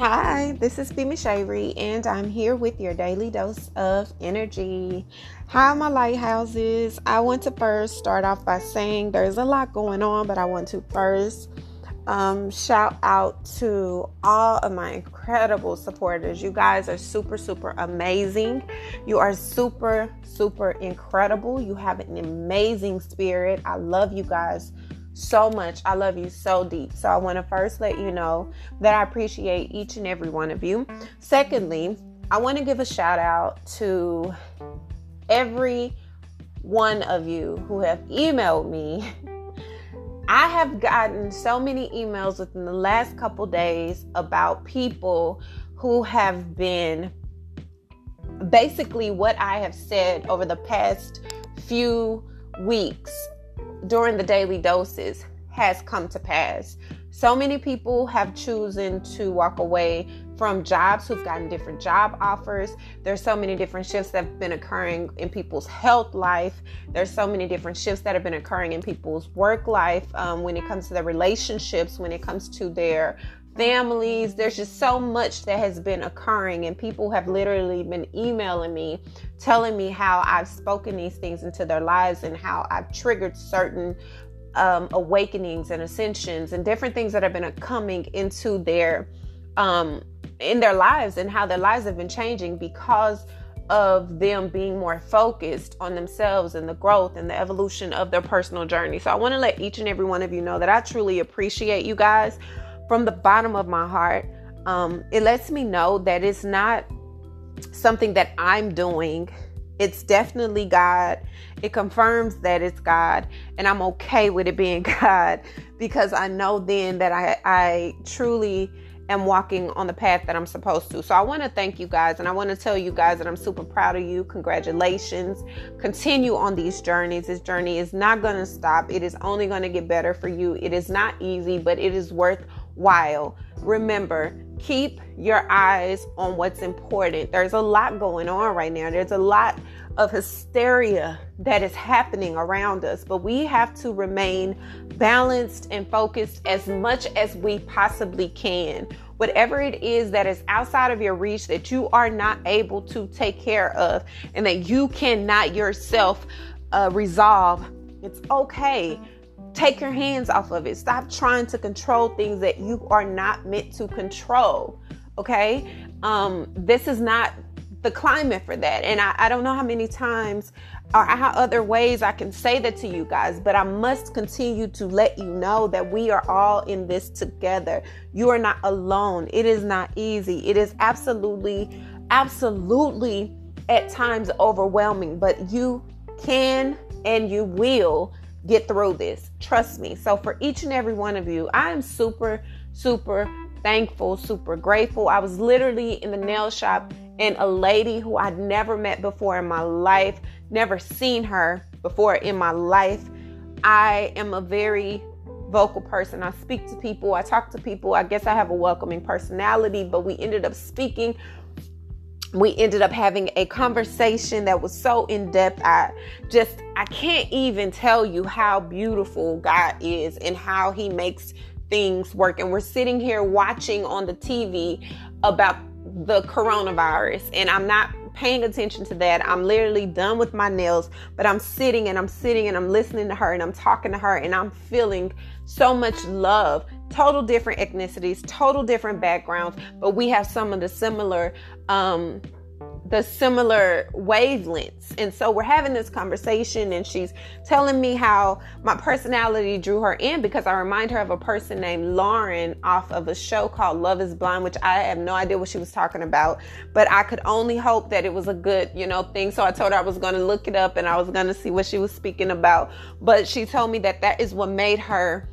Hi, this is Femi Shavery, and I'm here with your daily dose of energy. Hi, my lighthouses. I want to first start off by saying there's a lot going on, but I want to first um, shout out to all of my incredible supporters. You guys are super, super amazing. You are super, super incredible. You have an amazing spirit. I love you guys so much. I love you so deep. So I want to first let you know that I appreciate each and every one of you. Secondly, I want to give a shout out to every one of you who have emailed me. I have gotten so many emails within the last couple days about people who have been basically what I have said over the past few weeks during the daily doses has come to pass. So many people have chosen to walk away from jobs who've gotten different job offers. There's so many different shifts that have been occurring in people's health life. There's so many different shifts that have been occurring in people's work life um, when it comes to their relationships, when it comes to their families. There's just so much that has been occurring, and people have literally been emailing me, telling me how I've spoken these things into their lives and how I've triggered certain um, awakenings and ascensions and different things that have been coming into their um, in their lives and how their lives have been changing because of them being more focused on themselves and the growth and the evolution of their personal journey. So I want to let each and every one of you know that I truly appreciate you guys from the bottom of my heart. Um, it lets me know that it's not something that I'm doing. It's definitely God. It confirms that it's God, and I'm okay with it being God because I know then that I, I truly am walking on the path that I'm supposed to. So I want to thank you guys and I want to tell you guys that I'm super proud of you. Congratulations. Continue on these journeys. This journey is not going to stop. It is only going to get better for you. It is not easy, but it is worth while. Remember, keep your eyes on what's important. There's a lot going on right now. There's a lot of hysteria that is happening around us, but we have to remain balanced and focused as much as we possibly can. Whatever it is that is outside of your reach that you are not able to take care of and that you cannot yourself uh, resolve, it's okay Take your hands off of it. Stop trying to control things that you are not meant to control. Okay? Um, this is not the climate for that. And I, I don't know how many times or how other ways I can say that to you guys, but I must continue to let you know that we are all in this together. You are not alone. It is not easy. It is absolutely, absolutely at times overwhelming, but you can and you will get through this. Trust me. So, for each and every one of you, I am super, super thankful, super grateful. I was literally in the nail shop and a lady who I'd never met before in my life, never seen her before in my life. I am a very vocal person. I speak to people, I talk to people. I guess I have a welcoming personality, but we ended up speaking we ended up having a conversation that was so in depth. I just, I can't even tell you how beautiful God is and how He makes things work. And we're sitting here watching on the TV about the coronavirus, and I'm not paying attention to that. I'm literally done with my nails, but I'm sitting and I'm sitting and I'm listening to her and I'm talking to her and I'm feeling so much love. Total different ethnicities, total different backgrounds, but we have some of the similar um the similar wavelengths. And so we're having this conversation, and she's telling me how my personality drew her in because I remind her of a person named Lauren off of a show called Love is Blind, which I have no idea what she was talking about, but I could only hope that it was a good, you know, thing. So I told her I was going to look it up and I was going to see what she was speaking about. But she told me that that is what made her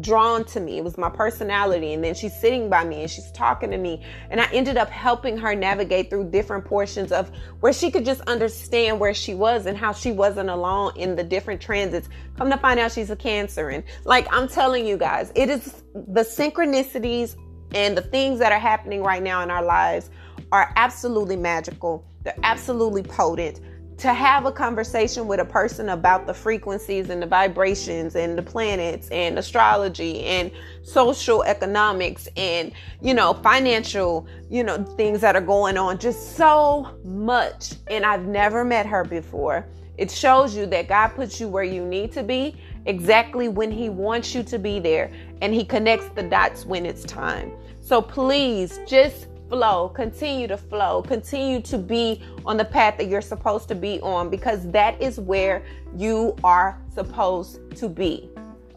drawn to me. It was my personality. And then she's sitting by me and she's talking to me. And I ended up helping her navigate through different portions of where she could just understand where she was and how she wasn't alone in the different transits. Come to find out she's a cancer. And like I'm telling you guys, it is the synchronicities and the things that are happening right now in our lives are absolutely magical. They're absolutely potent to have a conversation with a person about the frequencies and the vibrations and the planets and astrology and social economics and you know financial you know things that are going on just so much. And I've never met her before. It shows you that God puts you where you need to be exactly when he wants you to be there and he connects the dots when it's time. So please just flow, continue to flow, continue to be on the path that you're supposed to be on because that is where you are supposed to be.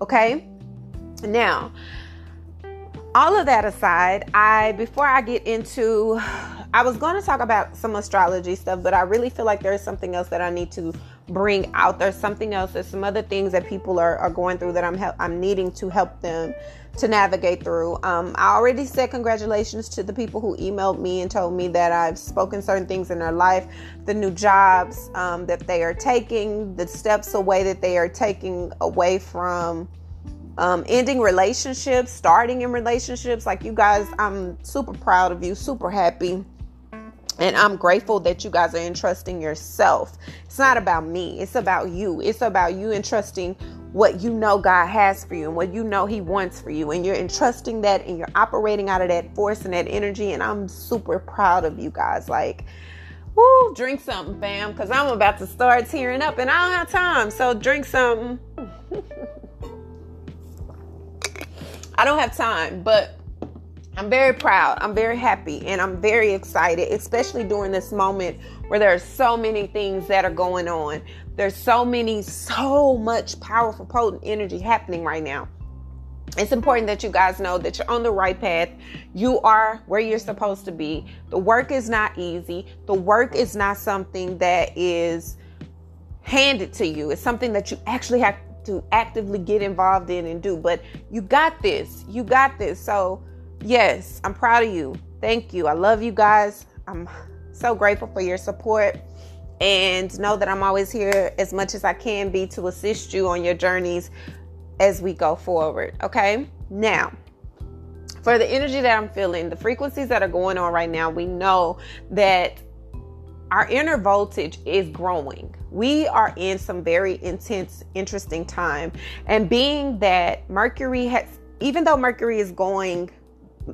Okay? Now, all of that aside, I before I get into I was going to talk about some astrology stuff, but I really feel like there's something else that I need to bring out. There's something else. There's some other things that people are, are going through that I'm help, I'm needing to help them to navigate through. Um, I already said congratulations to the people who emailed me and told me that I've spoken certain things in their life, the new jobs um, that they are taking, the steps away that they are taking away from um, ending relationships, starting in relationships. Like you guys, I'm super proud of you, super happy and I'm grateful that you guys are entrusting yourself. It's not about me, it's about you. It's about you entrusting what you know God has for you and what you know He wants for you. And you're entrusting that and you're operating out of that force and that energy. And I'm super proud of you guys. Like, woo, drink something, fam, because I'm about to start tearing up and I don't have time. So drink something. I don't have time, but I'm very proud. I'm very happy and I'm very excited, especially during this moment where there are so many things that are going on. There's so many, so much powerful, potent energy happening right now. It's important that you guys know that you're on the right path. You are where you're supposed to be. The work is not easy. The work is not something that is handed to you. It's something that you actually have to actively get involved in and do. But you got this. You got this. So, yes, I'm proud of you. Thank you. I love you guys. I'm so grateful for your support and know that I'm always here as much as I can be to assist you on your journeys as we go forward. Okay. Now, for the energy that I'm feeling, the frequencies that are going on right now, we know that our inner voltage is growing. We are in some very intense, interesting time. And being that Mercury has, even though Mercury is going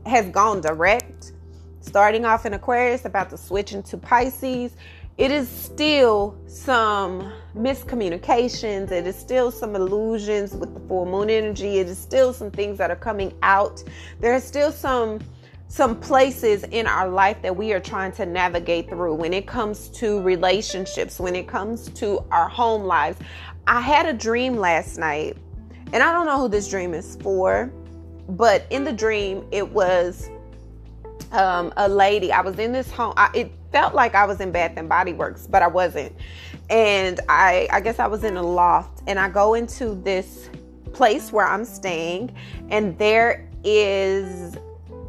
has gone direct, starting off in Aquarius, about to switch into Pisces. It is still some miscommunications. It is still some illusions with the full moon energy. It is still some things that are coming out. There are still some some places in our life that we are trying to navigate through when it comes to relationships, when it comes to our home lives. I had a dream last night, and I don't know who this dream is for but in the dream, it was um, a lady. I was in this home. I, it felt like I was in Bath and Body Works, but I wasn't. And I, I guess I was in a loft, and I go into this place where I'm staying, and there is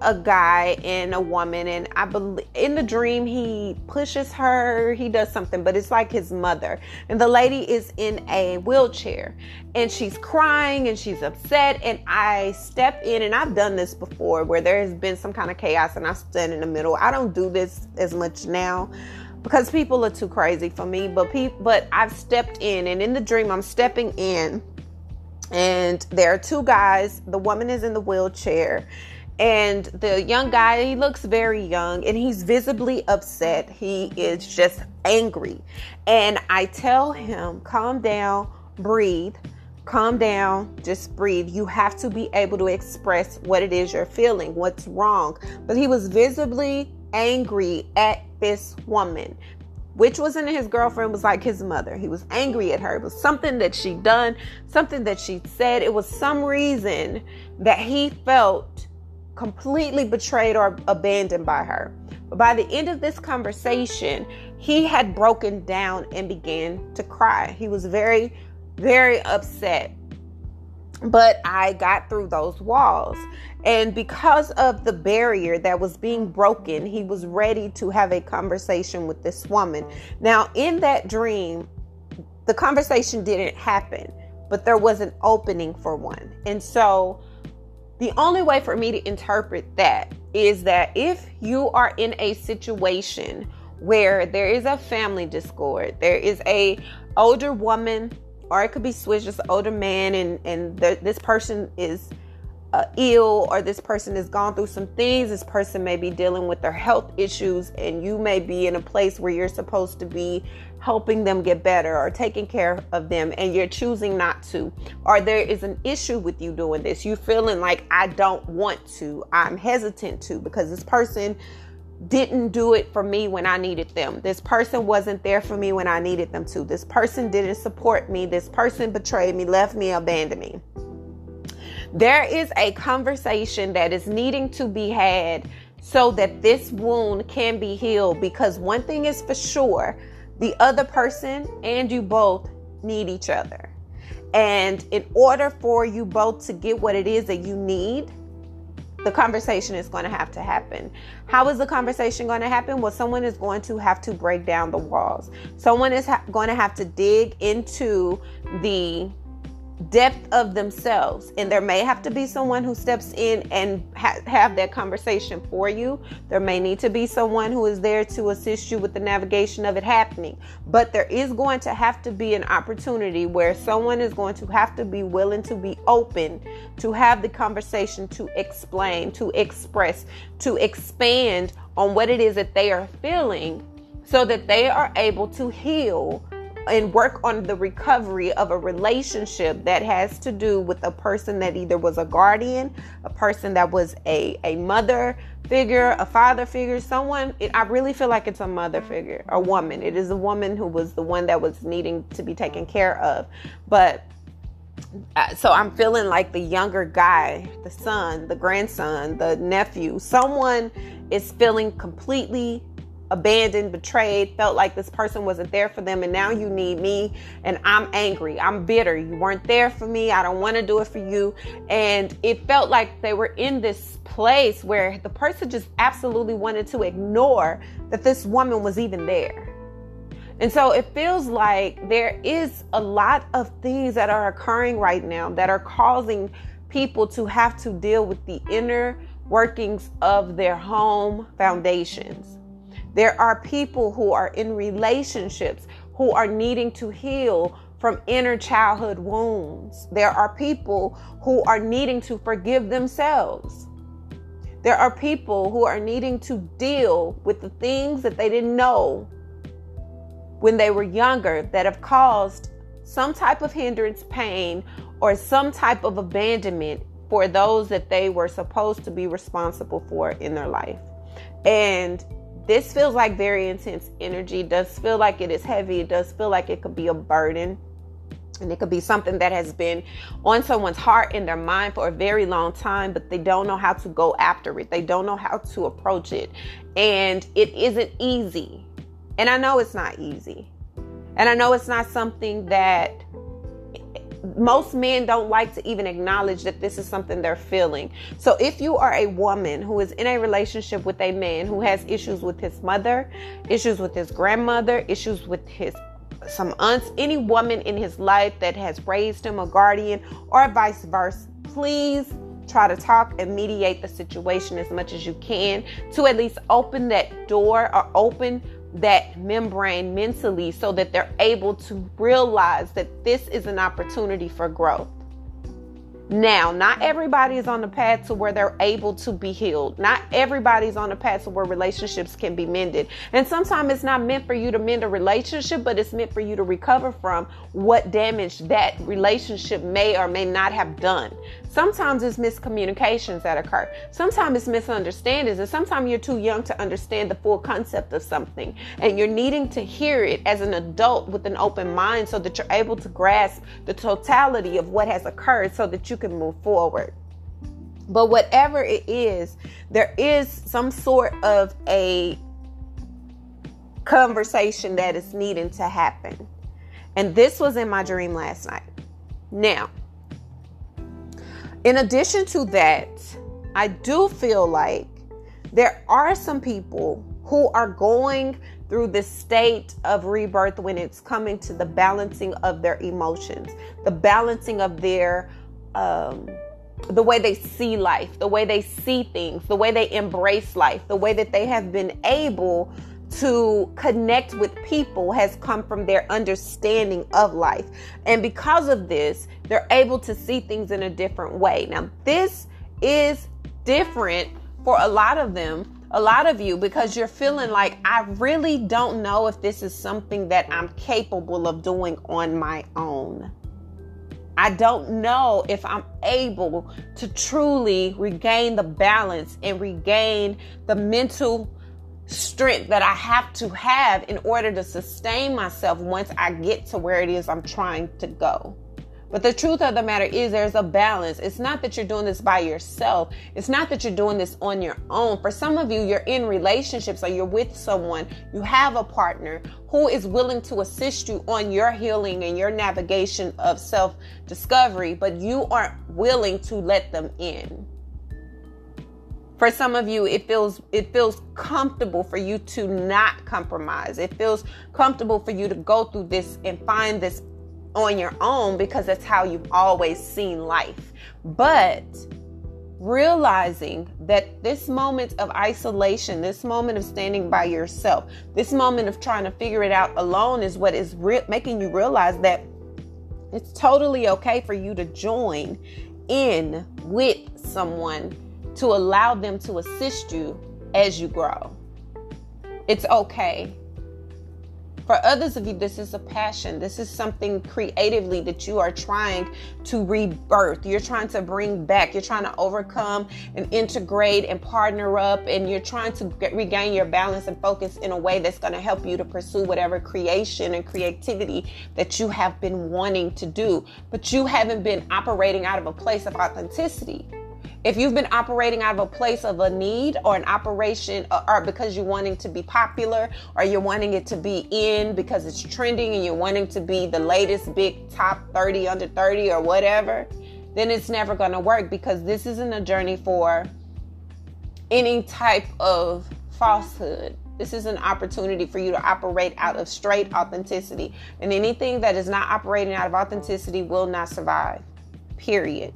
a guy and a woman and i believe in the dream he pushes her he does something but it's like his mother. And the lady is in a wheelchair and she's crying and she's upset and i step in and i've done this before where there has been some kind of chaos and i stand in the middle. I don't do this as much now because people are too crazy for me but people but i've stepped in and in the dream i'm stepping in and there are two guys the woman is in the wheelchair and the young guy he looks very young and he's visibly upset. He is just angry. And i tell him calm down breathe. Calm down just breathe. You have to be able to express what it is you're feeling what's wrong. But he was visibly angry at this woman which wasn't his girlfriend was like his mother. He was angry at her. It was something that she done something that she said. It was some reason that he felt completely betrayed or abandoned by her. But by the end of this conversation, he had broken down and began to cry. He was very, very upset. But I got through those walls. And because of the barrier that was being broken, he was ready to have a conversation with this woman. Now, in that dream, the conversation didn't happen, but there was an opening for one. And so, the only way for me to interpret that is that if you are in a situation where there is a family discord. There is a older woman, or it could be switched, just an older man, and and the, this person is uh, ill, or this person has gone through some things. This person may be dealing with their health issues, and you may be in a place where you're supposed to be helping them get better or taking care of them and you're choosing not to or there is an issue with you doing this you're feeling like i don't want to i'm hesitant to because this person didn't do it for me when I needed them. This person wasn't there for me when I needed them to. This person didn't support me. This person betrayed me, left me, abandoned me. There is a conversation that is needing to be had so that this wound can be healed because one thing is for sure the other person and you both need each other. And in order for you both to get what it is that you need, the conversation is going to have to happen. How is the conversation going to happen? Well, someone is going to have to break down the walls. Someone is ha- going to have to dig into the depth of themselves. And there may have to be someone who steps in and ha- have that conversation for you. There may need to be someone who is there to assist you with the navigation of it happening. But there is going to have to be an opportunity where someone is going to have to be willing to be open to have the conversation to explain to express to expand on what it is that they are feeling so that they are able to heal and work on the recovery of a relationship that has to do with a person that either was a guardian, a person that was a, a mother figure, a father figure, someone. It, I really feel like it's a mother figure, a woman. It is a woman who was the one that was needing to be taken care of. But uh, so I'm feeling like the younger guy, the son, the grandson, the nephew, someone is feeling completely abandoned, betrayed, felt like this person wasn't there for them, and now you need me, and I'm angry, I'm bitter. You weren't there for me, I don't want to do it for you. And it felt like they were in this place where the person just absolutely wanted to ignore that this woman was even there. And so it feels like there is a lot of things that are occurring right now that are causing people to have to deal with the inner workings of their home foundations. There are people who are in relationships who are needing to heal from inner childhood wounds. There are people who are needing to forgive themselves. There are people who are needing to deal with the things that they didn't know when they were younger that have caused some type of hindrance, pain, or some type of abandonment for those that they were supposed to be responsible for in their life. And this feels like very intense energy. Does feel like it is heavy. It does feel like it could be a burden. And it could be something that has been on someone's heart and their mind for a very long time, but they don't know how to go after it. They don't know how to approach it. And it isn't easy. And I know it's not easy. And I know it's not something that most men don't like to even acknowledge that this is something they're feeling. So if you are a woman who is in a relationship with a man who has issues with his mother, issues with his grandmother, issues with his some aunts, any woman in his life that has raised him a guardian or vice versa, please try to talk and mediate the situation as much as you can to at least open that door or open that membrane mentally so that they're able to realize that this is an opportunity for growth. Now, not everybody is on the path to where they're able to be healed. Not everybody's on the path to where relationships can be mended. And sometimes it's not meant for you to mend a relationship, but it's meant for you to recover from what damage that relationship may or may not have done. Sometimes it's miscommunications that occur. Sometimes it's misunderstandings. And sometimes you're too young to understand the full concept of something. And you're needing to hear it as an adult with an open mind so that you're able to grasp the totality of what has occurred so that you can move forward. But whatever it is, there is some sort of a conversation that is needing to happen. And this was in my dream last night. Now, in addition to that, I do feel like there are some people who are going through this state of rebirth when it's coming to the balancing of their emotions, the balancing of their um, the way they see life, the way they see things, the way they embrace life, the way that they have been able to connect with people has come from their understanding of life. And because of this, they're able to see things in a different way. Now, this is different for a lot of them, a lot of you, because you're feeling like, I really don't know if this is something that I'm capable of doing on my own. I don't know if I'm able to truly regain the balance and regain the mental strength that I have to have in order to sustain myself once I get to where it is I'm trying to go. But the truth of the matter is, there's a balance. It's not that you're doing this by yourself. It's not that you're doing this on your own. For some of you, you're in relationships or you're with someone, you have a partner who is willing to assist you on your healing and your navigation of self discovery, but you aren't willing to let them in for some of you it feels it feels comfortable for you to not compromise. It feels comfortable for you to go through this and find this on your own because that's how you've always seen life. But realizing that this moment of isolation this moment of standing by yourself this moment of trying to figure it out alone is what is re- making you realize that it's totally okay for you to join in with someone to allow them to assist you as you grow. It's okay. For others of you, this is a passion. This is something creatively that you are trying to rebirth. You're trying to bring back. You're trying to overcome and integrate and partner up. And you're trying to get, regain your balance and focus in a way that's going to help you to pursue whatever creation and creativity that you have been wanting to do. But you haven't been operating out of a place of authenticity. If you've been operating out of a place of a need or an operation uh, or because you're wanting to be popular or you're wanting it to be in because it's trending and you're wanting to be the latest big top 30 under 30 or whatever, then it's never going to work because this isn't a journey for any type of falsehood. This is an opportunity for you to operate out of straight authenticity. And anything that is not operating out of authenticity will not survive. Period.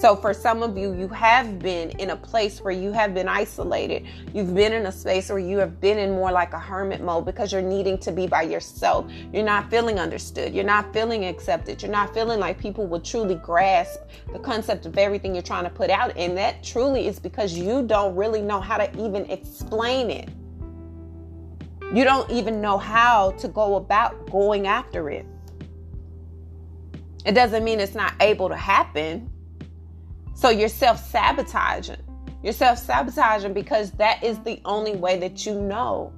So, for some of you, you have been in a place where you have been isolated. You've been in a space where you have been in more like a hermit mode because you're needing to be by yourself. You're not feeling understood. You're not feeling accepted. You're not feeling like people will truly grasp the concept of everything you're trying to put out. And that truly is because you don't really know how to even explain it. You don't even know how to go about going after it. It doesn't mean it's not able to happen so you're self sabotaging. You're self sabotaging because that is the only way that you know.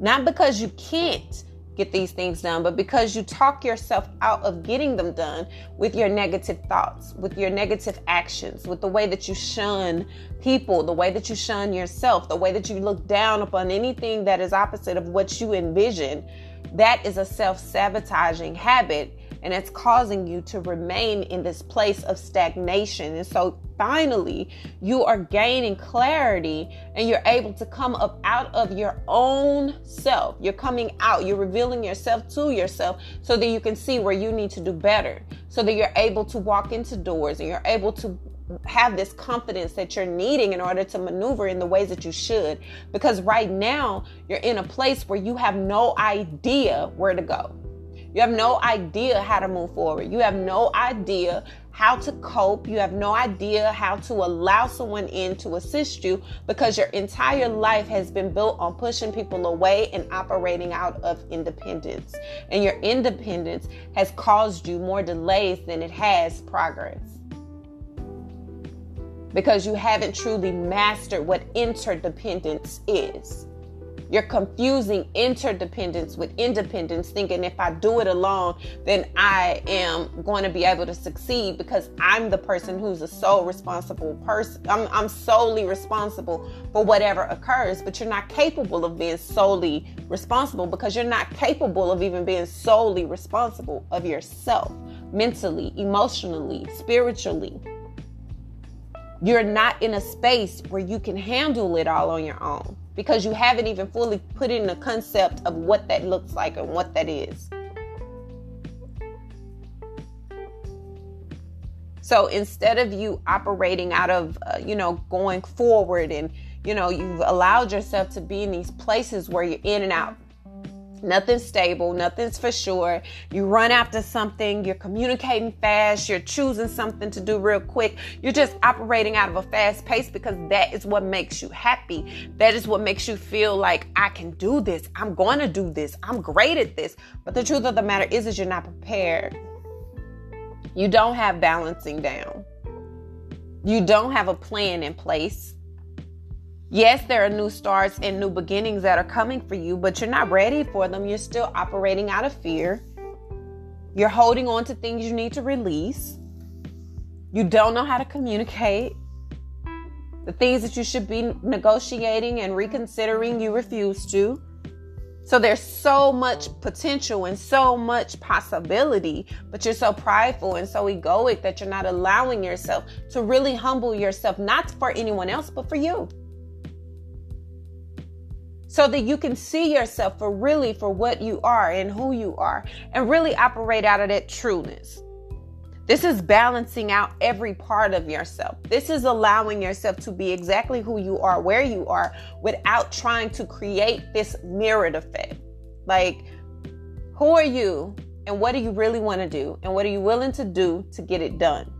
Not because you can't get these things done, but because you talk yourself out of getting them done with your negative thoughts, with your negative actions, with the way that you shun people, the way that you shun yourself, the way that you look down upon anything that is opposite of what you envision. That is a self sabotaging habit and it's causing you to remain in this place of stagnation. And so finally, you are gaining clarity and you're able to come up out of your own self. You're coming out, you're revealing yourself to yourself so that you can see where you need to do better, so that you're able to walk into doors and you're able to have this confidence that you're needing in order to maneuver in the ways that you should. Because right now, you're in a place where you have no idea where to go. You have no idea how to move forward. You have no idea how to cope. You have no idea how to allow someone in to assist you because your entire life has been built on pushing people away and operating out of independence. And your independence has caused you more delays than it has progress because you haven't truly mastered what interdependence is. You're confusing interdependence with independence, thinking if I do it alone, then I am going to be able to succeed because I'm the person who's a sole responsible person. I'm, I'm solely responsible for whatever occurs, but you're not capable of being solely responsible because you're not capable of even being solely responsible of yourself mentally, emotionally, spiritually. You're not in a space where you can handle it all on your own because you haven't even fully put in the concept of what that looks like and what that is. So instead of you operating out of, uh, you know, going forward and you know, you've allowed yourself to be in these places where you're in and out. Nothing's stable, nothing's for sure. You run after something, you're communicating fast, you're choosing something to do real quick. You're just operating out of a fast pace because that is what makes you happy. That is what makes you feel like I can do this. I'm going to do this. I'm great at this. But the truth of the matter is is you're not prepared. You don't have balancing down. You don't have a plan in place. Yes, there are new starts and new beginnings that are coming for you, but you're not ready for them. You're still operating out of fear. You're holding on to things you need to release. You don't know how to communicate. The things that you should be negotiating and reconsidering, you refuse to. So there's so much potential and so much possibility, but you're so prideful and so egoic that you're not allowing yourself to really humble yourself, not for anyone else, but for you so that you can see yourself for really for what you are and who you are and really operate out of that trueness. This is balancing out every part of yourself. This is allowing yourself to be exactly who you are, where you are, without trying to create this mirrored effect. Like, who are you and what do you really want to do? And what are you willing to do to get it done?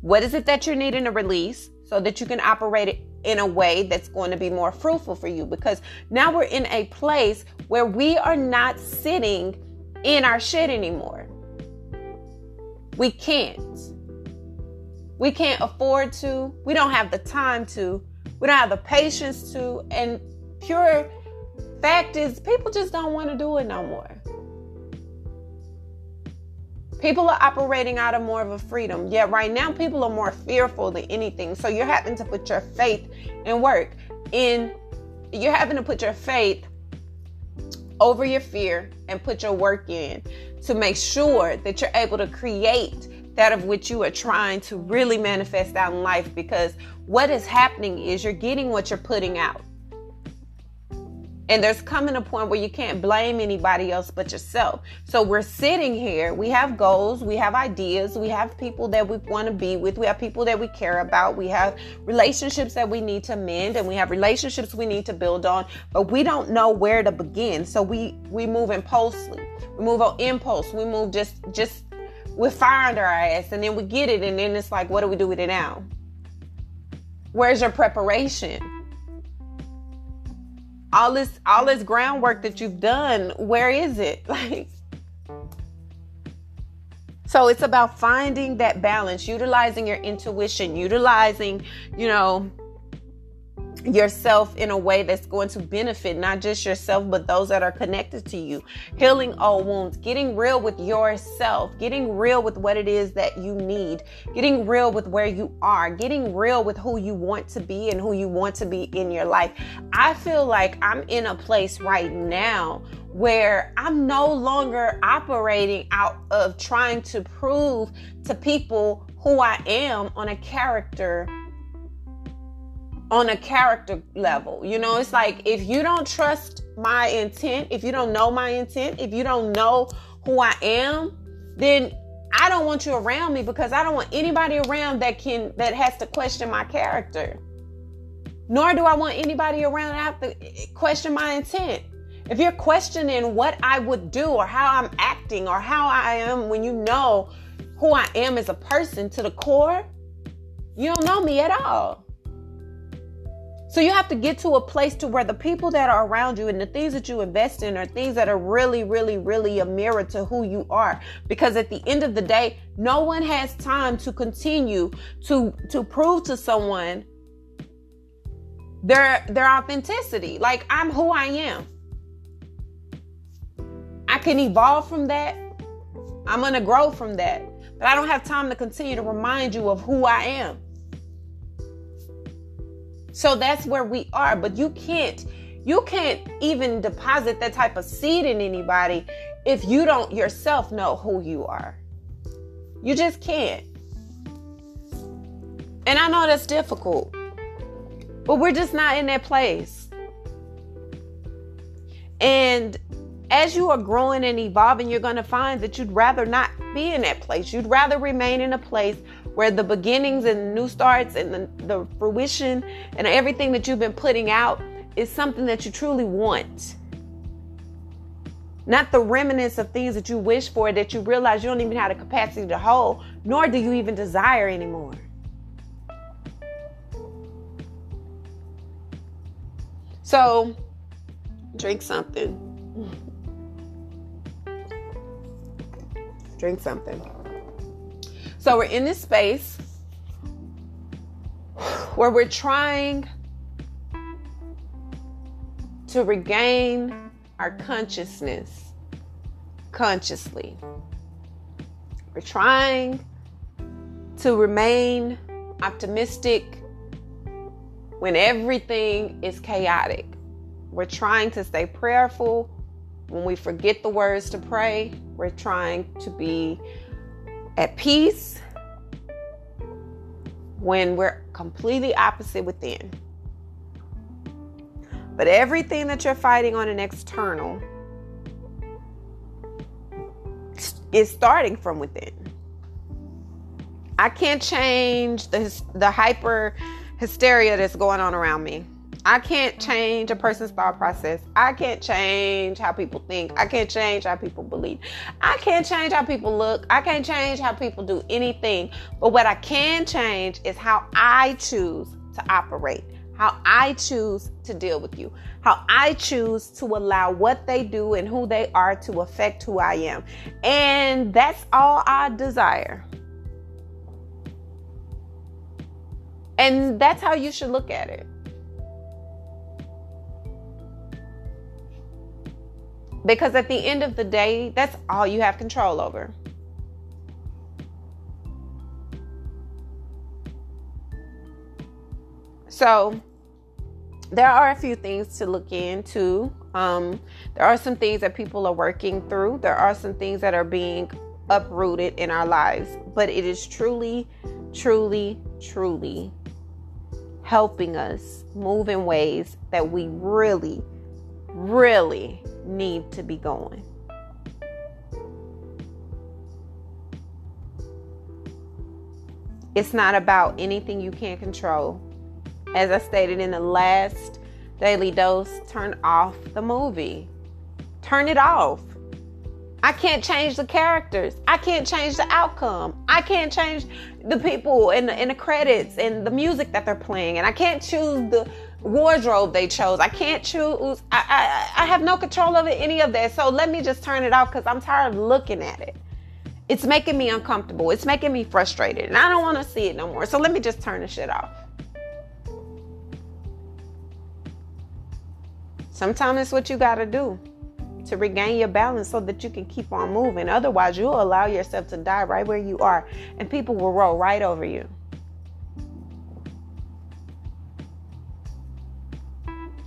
What is it that you're needing to release so that you can operate it in a way that's going to be more fruitful for you because now we're in a place where we are not sitting in our shit anymore. We can't. We can't afford to. We don't have the time to. We don't have the patience to. And pure fact is, people just don't want to do it no more. People are operating out of more of a freedom. Yet right now, people are more fearful than anything. So you're having to put your faith and work. In you're having to put your faith over your fear and put your work in to make sure that you're able to create that of which you are trying to really manifest out in life because what is happening is you're getting what you're putting out. And there's coming a point where you can't blame anybody else but yourself. So we're sitting here, we have goals, we have ideas, we have people that we want to be with, we have people that we care about, we have relationships that we need to mend, and we have relationships we need to build on, but we don't know where to begin. So we we move impulsively. We move on impulse. We move just just with fire under our ass, and then we get it, and then it's like, what do we do with it now? Where's your preparation? All this all this groundwork that you've done where is it? Like so it's about finding that balance utilizing your intuition utilizing you know yourself in a way that's going to benefit not just yourself but those that are connected to you. Healing all wounds getting real with yourself getting real with what it is that you need getting real with where you are getting real with who you want to be and who you want to be in your life. I feel like i'm in a place right now where I'm no longer operating out of trying to prove to people who I am on a character on a character level. You know, it's like if you don't trust my intent, if you don't know my intent, if you don't know who I am, then I don't want you around me because I don't want anybody around that can that has to question my character. Nor do I want anybody around that have to question my intent. If you're questioning what I would do or how I'm acting or how I am when you know who I am as a person to the core, you don't know me at all. So you have to get to a place to where the people that are around you and the things that you invest in are things that are really, really, really a mirror to who you are. Because at the end of the day, no one has time to continue to to prove to someone their their authenticity. Like I'm who I am. I can evolve from that. I'm gonna grow from that. But I don't have time to continue to remind you of who I am. So that's where we are. But you can't, you can't even deposit that type of seed in anybody if you don't yourself know who you are. You just can't. And I know that's difficult, but we're just not in that place. And as you are growing and evolving, you're going to find that you'd rather not be in that place. You'd rather remain in a place where the beginnings and new starts and the, the fruition and everything that you've been putting out is something that you truly want. Not the remnants of things that you wish for that you realize you don't even have the capacity to hold, nor do you even desire anymore. So, drink something. Drink something. So, we're in this space where we're trying to regain our consciousness consciously. We're trying to remain optimistic when everything is chaotic. We're trying to stay prayerful. When we forget the words to pray, we're trying to be at peace when we're completely opposite within. But everything that you're fighting on an external is starting from within. I can't change the the hyper hysteria that's going on around me. I can't change a person's thought process. I can't change how people think. I can't change how people believe. I can't change how people look. I can't change how people do anything. But what I can change is how I choose to operate, how I choose to deal with you, how I choose to allow what they do and who they are to affect who I am. And that's all I desire. And that's how you should look at it. Because at the end of the day, that's all you have control over. So, there are a few things to look into. Um, there are some things that people are working through. There are some things that are being uprooted in our lives. But it is truly, truly, truly helping us move in ways that we really, really need to be going. It's not about anything you can't control. As I stated in the last daily dose, turn off the movie. Turn it off. I can't change the characters. I can't change the outcome. I can't change the people and the, and the credits and the music that they're playing. And I can't choose the wardrobe they chose. I can't choose. I, I, I have no control over any of that. So let me just turn it off because I'm tired of looking at it. It's making me uncomfortable. It's making me frustrated. And I don't want to see it no more. So let me just turn the shit off. Sometimes it's what you got to do to regain your balance so that you can keep on moving. Otherwise, you'll allow yourself to die right where you are, and people will roll right over you.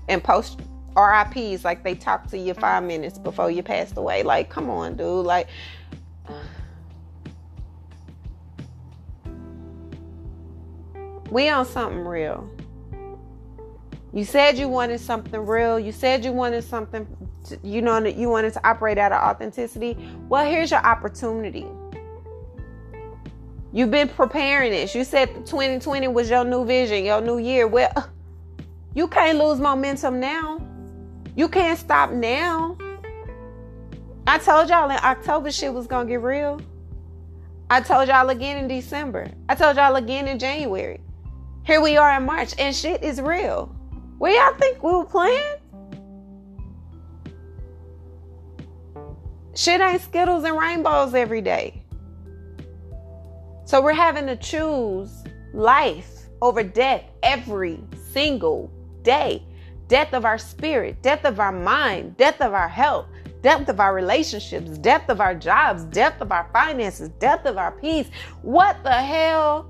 And post RIPs like they talk to you five minutes before you passed away. Like, come on, dude. Like, uh, we on something real. You said you wanted something real. You said you wanted something, to, you know, that you wanted to operate out of authenticity. Well, here's your opportunity. You've been preparing this. You said 2020 was your new vision, your new year. Well, you can't lose momentum now. You can't stop now. I told y'all in October shit was gonna get real. I told y'all again in December. I told y'all again in January. Here we are in March, and shit is real. Where y'all think we were playing? Shit ain't Skittles and rainbows every day. So we're having to choose life over death every single day. Death of our spirit, death of our mind, death of our health, death of our relationships, death of our jobs, death of our finances, death of our peace. What the hell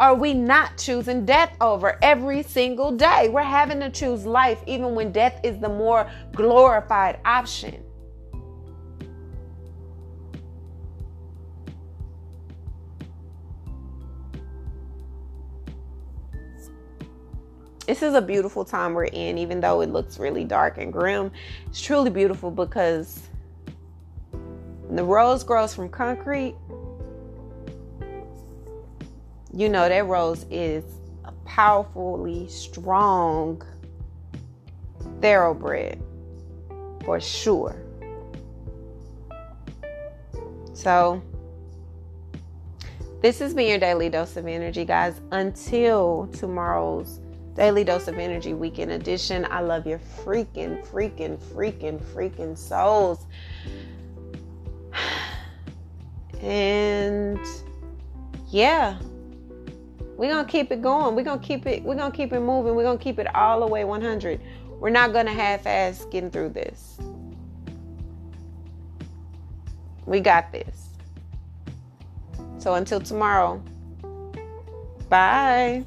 are we not choosing death over every single day? We're having to choose life even when death is the more glorified option. This is a beautiful time we're in, even though it looks really dark and grim. It's truly beautiful because the rose grows from concrete you know that rose is a powerfully strong thoroughbred for sure. So, this has been your daily dose of energy, guys. Until tomorrow's daily dose of energy weekend edition, I love your freaking, freaking, freaking, freaking souls. And yeah, we're gonna keep it going. We're gonna keep it, we're gonna keep it moving. We're gonna keep it all the way 100. We're not gonna half ass getting through this. We got this. So until tomorrow, bye.